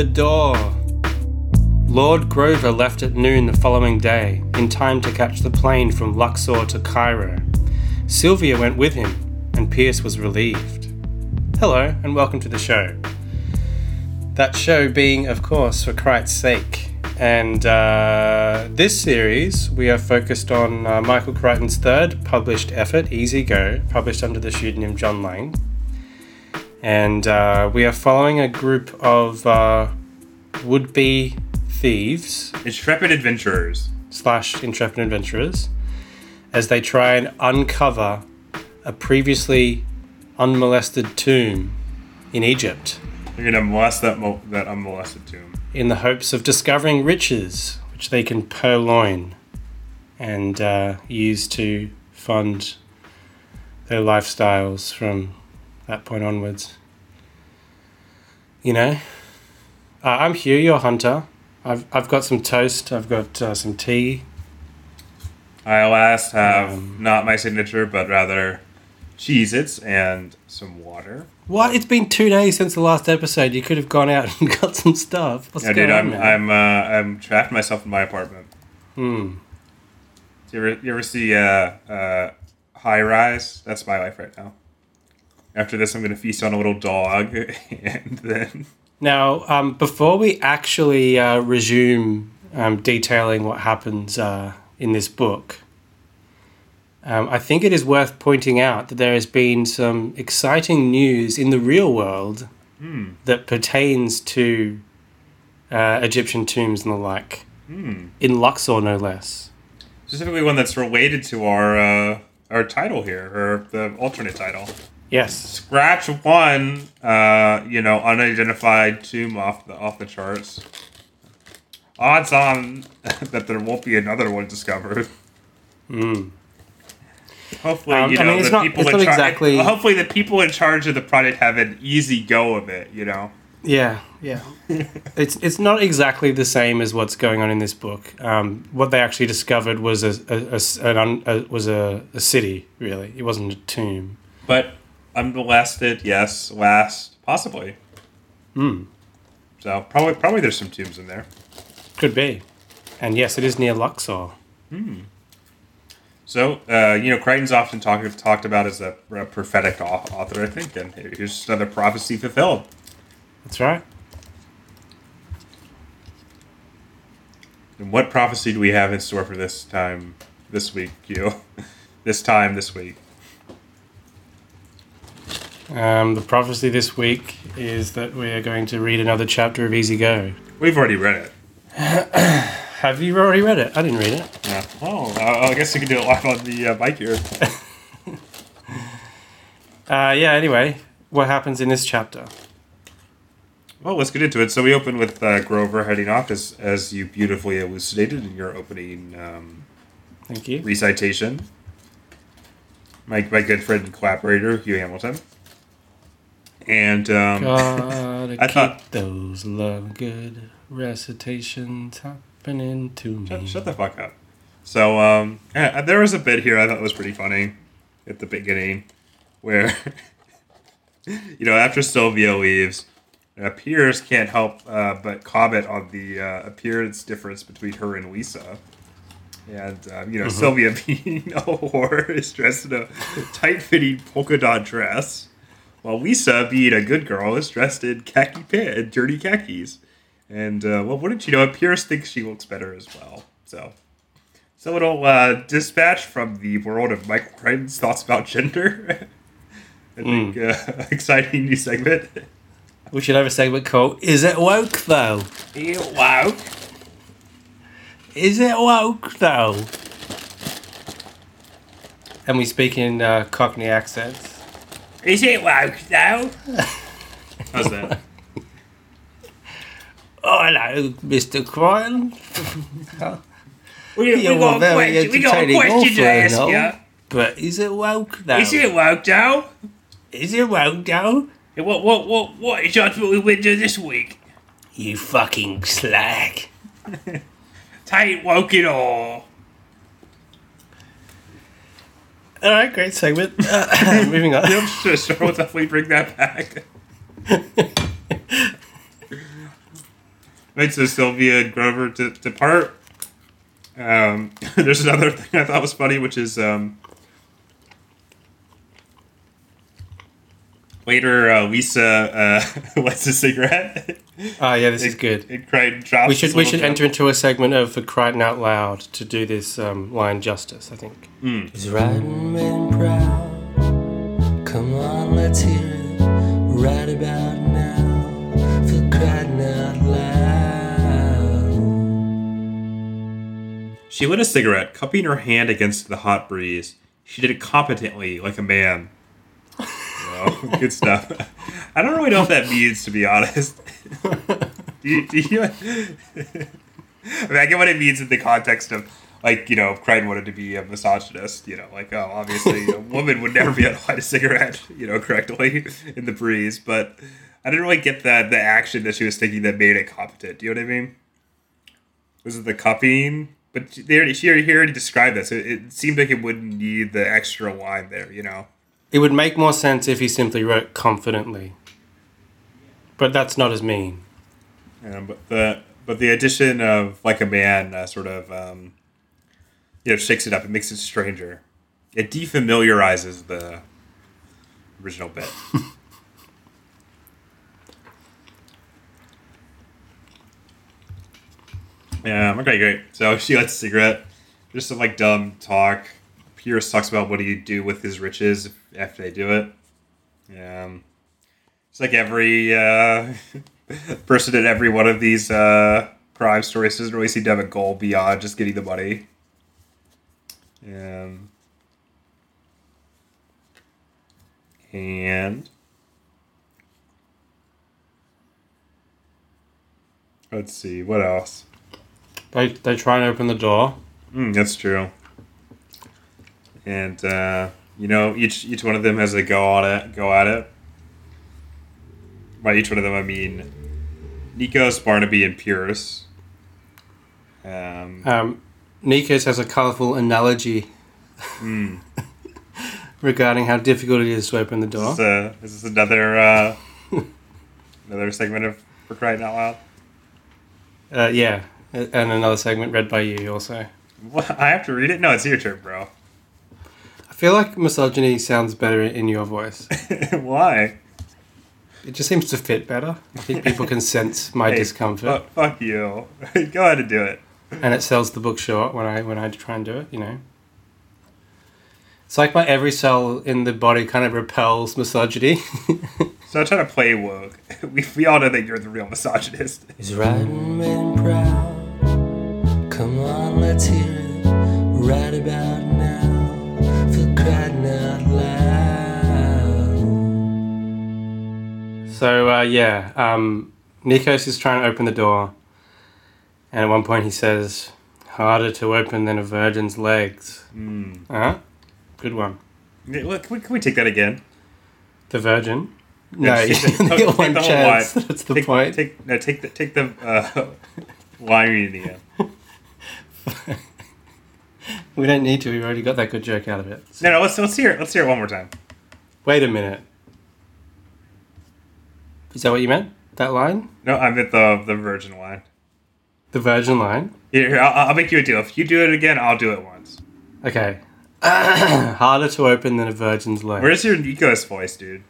The door. Lord Grover left at noon the following day, in time to catch the plane from Luxor to Cairo. Sylvia went with him, and Pierce was relieved. Hello, and welcome to the show. That show being, of course, for Christ's sake. And uh, this series, we are focused on uh, Michael Crichton's third published effort, Easy Go, published under the pseudonym John Lange and uh, we are following a group of uh, would-be thieves Intrepid adventurers. slash intrepid adventurers as they try and uncover a previously unmolested tomb in Egypt You're gonna molest that mo- that unmolested tomb. in the hopes of discovering riches which they can purloin and uh, use to fund their lifestyles from that point onwards. You know, uh, I'm Hugh, your hunter. I've, I've got some toast, I've got uh, some tea. I alas have Um, not my signature, but rather Cheez Its and some water. What? It's been two days since the last episode. You could have gone out and got some stuff. What's Yeah, going dude, I'm? I'm uh, I'm trapped myself in my apartment. Hmm. Do you ever you ever see uh, uh, High Rise? That's my life right now. After this, I'm gonna feast on a little dog, and then Now, um, before we actually uh, resume um, detailing what happens uh, in this book, um, I think it is worth pointing out that there has been some exciting news in the real world Hmm. that pertains to uh, Egyptian tombs and the like, hmm, in Luxor no less. specifically one that's related to our uh, our title here, or the alternate title. Yes. Scratch one, uh, you know, unidentified tomb off the off the charts. Odds on that there won't be another one discovered. Mm. Hopefully, Um, you I know, mean, it's the not- people it's in charge. exactly- Hopefully, the people in charge of the project have an easy go of it. You know. Yeah, yeah. it's it's not exactly the same as what's going on in this book. Um, what they actually discovered was a, a, a un, a was a, a city. Really, it wasn't a tomb. But unmolested, yes. Last, possibly. Hmm. So probably, probably there's some tombs in there. Could be, and yes, it is near Luxor. So, uh, you know, Crichton's often talked talked about as a, a prophetic author, I think, and here's another prophecy fulfilled. That's right. And what prophecy do we have in store for this time, this week, you? this time, this week. Um, the prophecy this week is that we are going to read another chapter of Easy Go. We've already read it. Have you already read it? I didn't read it. Yeah. Oh, I guess we can do it live on the uh, mic here. Uh, yeah. Anyway, what happens in this chapter? Well, let's get into it. So we open with uh, Grover heading off, as as you beautifully elucidated in your opening um, Thank you. recitation. My my good friend and collaborator Hugh Hamilton. And um, I keep thought- those love good recitations happening to me. Shut, shut the fuck up. So, um, yeah, there was a bit here I thought was pretty funny at the beginning where, you know, after Sylvia leaves, uh, Pierce can't help uh, but comment on the uh, appearance difference between her and Lisa. And, um, you know, Sylvia being a whore is dressed in a tight fitting polka dot dress, while Lisa, being a good girl, is dressed in khaki pant, dirty khakis. And, uh, well, wouldn't you know it, Pierce thinks she looks better as well. So, So little uh, dispatch from the world of Michael Crichton's thoughts about gender. I think uh, exciting new segment. We should have a segment called "Is it woke though? wow. Is it woke though?" And we speak in uh, Cockney accents. Is it woke though? How's that? Oh, hello, Mr. Crichton. We, we You're got a very question, we got a entertaining question to author, ask no? you. But is it woke though? Is it woke though? Is it woke though? Hey, What what what what is your what we went to this week? You fucking slag. Tain't woke it all. All right, great segment. Uh, moving on. I'm sure, sure we'll definitely bring that back. right, so Sylvia and Grover de- depart. Um, there's another thing I thought was funny, which is um, later uh, Lisa uh, lights a cigarette. Oh yeah, this is good. And Crichton drops. We should we should enter into a segment of the Crichton out loud to do this um, line justice. I think. Is riding men proud? Come on, let's hear it right about now. For crying out loud. She lit a cigarette, cupping her hand against the hot breeze. She did it competently, like a man. Good stuff. I don't really know what that means, to be honest. do you, do you, I mean, I get what it means in the context of, like, you know, Crichton wanted to be a misogynist. You know, like, oh, obviously, a woman would never be able to light a cigarette, you know, correctly in the breeze. But I didn't really get the the action that she was taking that made it competent. Do you know what I mean? was it the cupping? But they already, she already, he already described this. It, it seemed like it wouldn't need the extra line there, you know? It would make more sense if he simply wrote confidently. But that's not as mean. Um, but the but the addition of like a man uh, sort of um, you know shakes it up. It makes it stranger. It defamiliarizes the original bit. yeah. Okay. Great. So she lights a cigarette. Just some like dumb talk. Pierce talks about what do you do with his riches after they do it. Um, it's like every uh, person in every one of these uh, crime stories doesn't really seem to have a goal beyond just getting the money. Um, and let's see what else. They they try and open the door. Mm, that's true. And uh, you know, each each one of them has a go on it. Go at it. By each one of them, I mean Nikos, Barnaby, and Pierce. Um, Um, Nikos has a colourful analogy regarding how difficult it is to open the door. is, this, uh, is this another uh, another segment of For Crying Out Loud? Uh, yeah, and another segment read by you also. What? I have to read it. No, it's your turn, bro. I feel like misogyny sounds better in your voice. Why? It just seems to fit better. I think people can sense my Hey, discomfort, Fuck, fuck you. Go ahead and do it. and it sells the book short when I when I try and do it. You know, it's like my every cell in the body kind of repels misogyny. So I'm trying to play woke. We, we all know that you're the real misogynist. Is riding men proud? Come on, let's hear it right about now. So uh, yeah, um, Nikos is trying to open the door, and at one point he says, "Harder to open than a virgin's legs." Mm. Uh huh. Good one. Yeah, Look, can we, can we take that again? The virgin. No, you the- take get one the chance. line. That's the take, point. Take, no, take the take the uh, line reading again. we don't need to. We've already got that good joke out of it. No, no. Let's let's hear it. Let's hear it one more time. Wait a minute. Is that what you meant? That line? No, I meant the the virgin line. The virgin line? Here, I'll, I'll make you a deal. If you do it again, I'll do it once. Okay. Harder to open than a virgin's leg. Where's your Nikos voice, dude?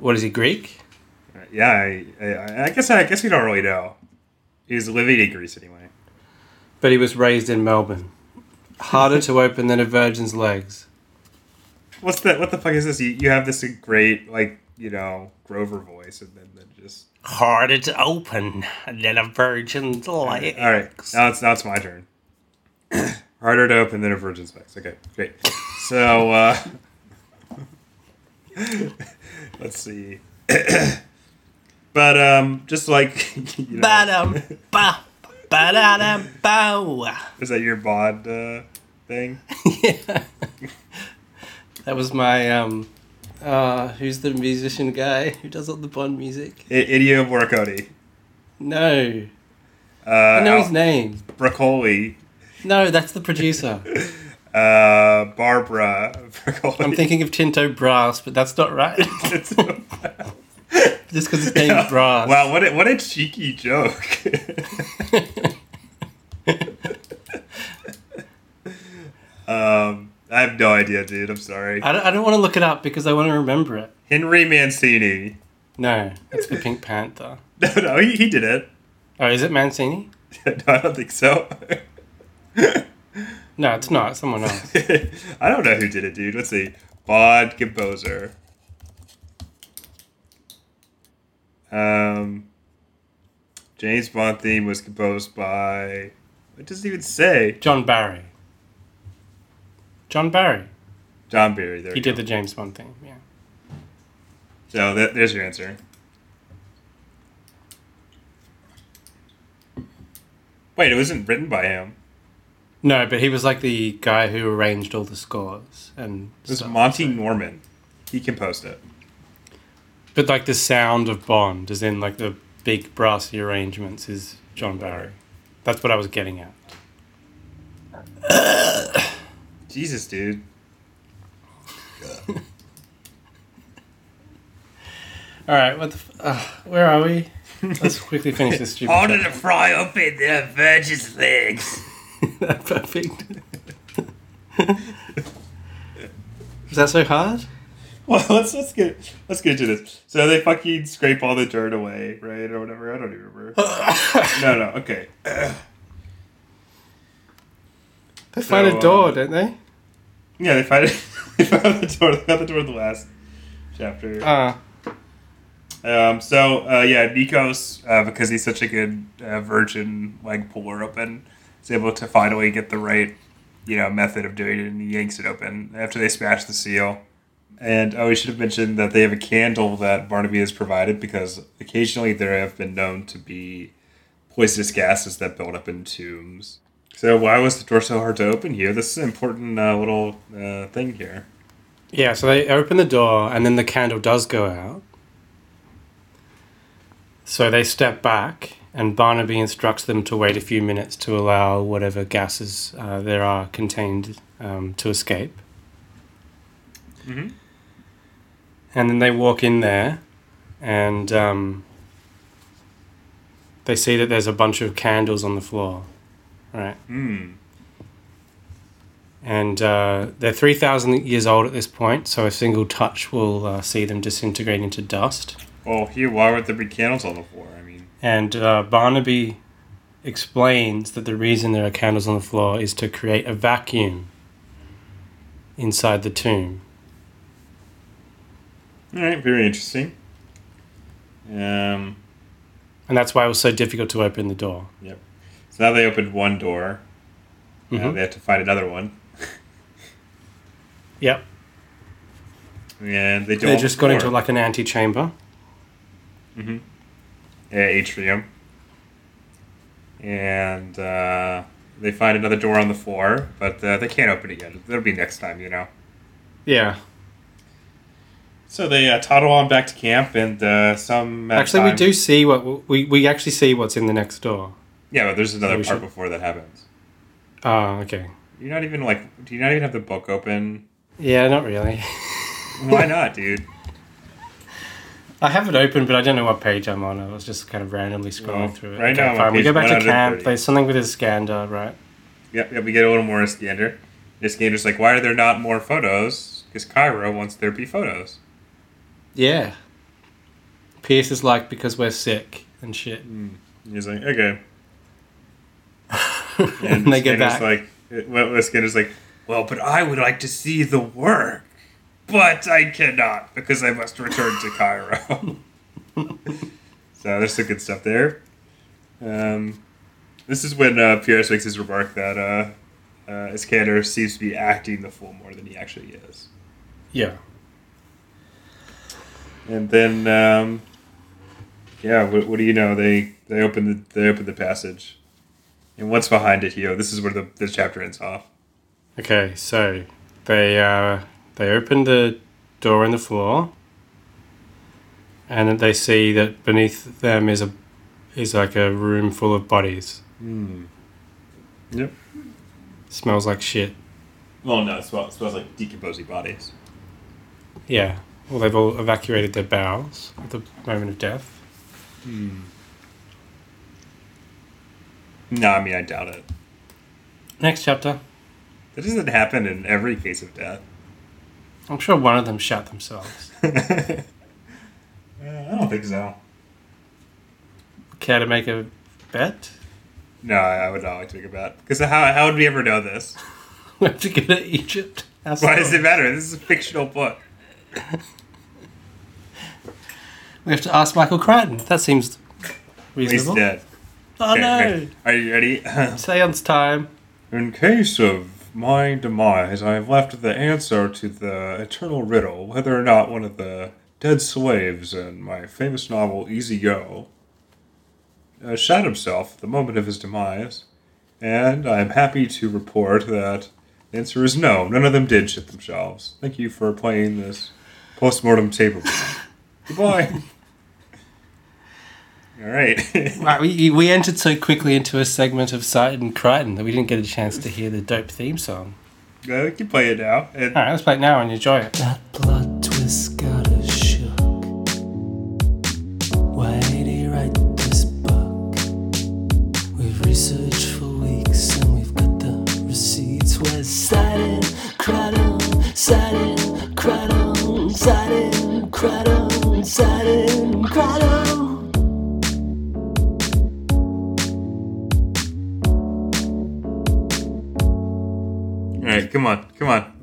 What is he, Greek? Yeah, I, I, I guess I guess we don't really know. He's living in Greece anyway. But he was raised in Melbourne. Harder to open than a virgin's legs. What's that? What the fuck is this? You, you have this great, like, you know, Grover voice, and then, then just. Harder to open than a virgin's legs. All right, now it's now it's my turn. Harder to open than a virgin's legs. Okay, great. So, uh, let's see. but um, just like you know, Ba-dum, ba, ba-da-dum, bow. is that your bod uh, thing? yeah. That was my um uh who's the musician guy who does all the Bond music? I- Ennio Morricone. No. Uh, I know his name. Broccoli. No, that's the producer. Uh, Barbara Broccoli. I'm thinking of Tinto Brass, but that's not right. Just because his name's Brass. Wow, what a, what a cheeky joke. um, I have no idea, dude. I'm sorry. I don't, I don't want to look it up because I want to remember it. Henry Mancini. No, it's the Pink Panther. No, no, he, he did it. Oh, is it Mancini? no, I don't think so. No, it's not. It's someone else. I don't know who did it, dude. Let's see. Bod composer. Um, James Bond theme was composed by. It doesn't even say. John Barry. John Barry. John Barry. There He did go. the James Bond thing. Yeah. So that, there's your answer. Wait, it wasn't written by him. No, but he was like the guy who arranged all the scores and. It was stuff, Monty so- Norman. He composed it. But like the sound of Bond, as in like the big brassy arrangements, is John Barry. That's what I was getting at. Jesus, dude. All right, what the? F- uh, where are we? Let's quickly finish this stupid. Order chapter. to fry up open the virgin's legs. Perfect. Is that so hard? Well, let's let's get let's get into this. So they fucking scrape all the dirt away, right, or whatever. I don't even remember. no, no, okay. They find So, a door, um, don't they? Yeah, they find it. they found the door. They got the door in the last chapter. Ah, Um, so uh, yeah, Nikos, uh, because he's such a good uh, virgin leg puller open, is able to finally get the right, you know, method of doing it, and he yanks it open after they smash the seal. And oh, we should have mentioned that they have a candle that Barnaby has provided because occasionally there have been known to be poisonous gases that build up in tombs. So why was the door so hard to open here? This is an important uh, little uh, thing here. yeah. So they open the door, and then the candle does go out. So they step back, and Barnaby instructs them to wait a few minutes to allow whatever gases uh, there are contained um, to escape. Mhm. And then they walk in there, and um, they see that there's a bunch of candles on the floor. Right. Hmm. And uh, they're 3,000 years old at this point, so a single touch will uh, see them disintegrate into dust. Well, here, why would there be candles on the floor? I mean. And uh, Barnaby explains that the reason there are candles on the floor is to create a vacuum inside the tomb. All right, very interesting. Um, And that's why it was so difficult to open the door. So now they opened one door. Mhm. they have to find another one, Yep. and they. They just got into like an antechamber. hmm yeah, atrium, and uh, they find another door on the floor, but uh, they can't open it yet. That'll be next time, you know. Yeah. So they uh, toddle on back to camp, and uh, some a Actually, we do see what we, we actually see what's in the next door. Yeah, but there's another part should- before that happens. Oh, okay. You're not even like. Do you not even have the book open? Yeah, not really. Why not, dude? I have it open, but I don't know what page I'm on. I was just kind of randomly scrolling Well, through it. right okay, now fine. We go back to camp. There's something with Iskander, right? Yep, yep, we get a little more Iskander. Iskander's like, why are there not more photos? Because Cairo wants there to be photos. Yeah. Pierce is like, because we're sick and shit. And he's like, okay. and they get Iskander's back. like, It- What Skinner's like, well, but I would like to see the work, but I cannot because I must return to Cairo. so there's some good stuff there. Um, this is when uh, Pierce makes his remark that uh, uh, Iskander seems to be acting the fool more than he actually is. Yeah. And then, um, yeah, what, what do you know? They they open the they open the passage, and what's behind it, Hio? This is where the, the chapter ends off. Okay, so they uh, they open the door in the floor, and they see that beneath them is a is like a room full of bodies. Hmm. Yep. Smells like shit. Well, no, it smells, it smells like decomposing bodies. Yeah. Well, they've all evacuated their bowels at the moment of death. No, I mean I doubt it. Next chapter. That doesn't happen in every case of death. I'm sure one of them shot themselves. Uh, I don't think so. Care to make a bet? No, I would not like to make a bet because how how would we ever know this? We have to go to Egypt. Why does it matter? This is a fictional book. We have to ask Michael Crichton. That seems He's reasonable. dead. Oh no! Are you ready? Seance time. In case of my demise, I have left the answer to the eternal riddle whether or not one of the dead slaves in my famous novel Easy Go uh, shot himself at the moment of his demise, and I am happy to report that the answer is no, none of them did shit themselves. Thank you for playing this postmortem table. Goodbye. All right. Right, we, we entered so quickly into a segment of Sight and Crichton that we didn't get a chance to hear the dope theme song. Uh, you can play it now. And Alright, let's play it now and enjoy it. That plot twist got All right, come on, come on.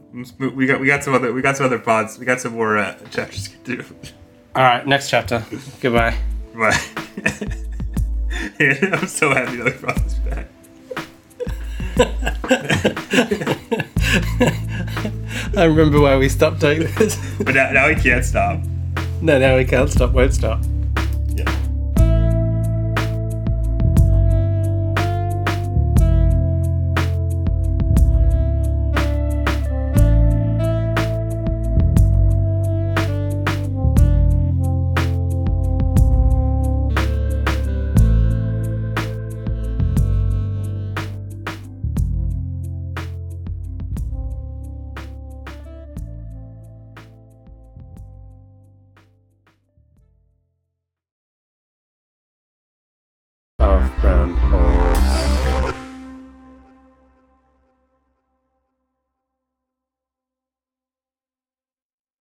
We got we got some other we got some other pods. We got some more uh, chapters to do. Alright, next chapter. Goodbye. Bye. I'm so happy that we brought this back. I remember why we stopped doing this. But now, now we can't stop. no, now we can't stop, won't stop.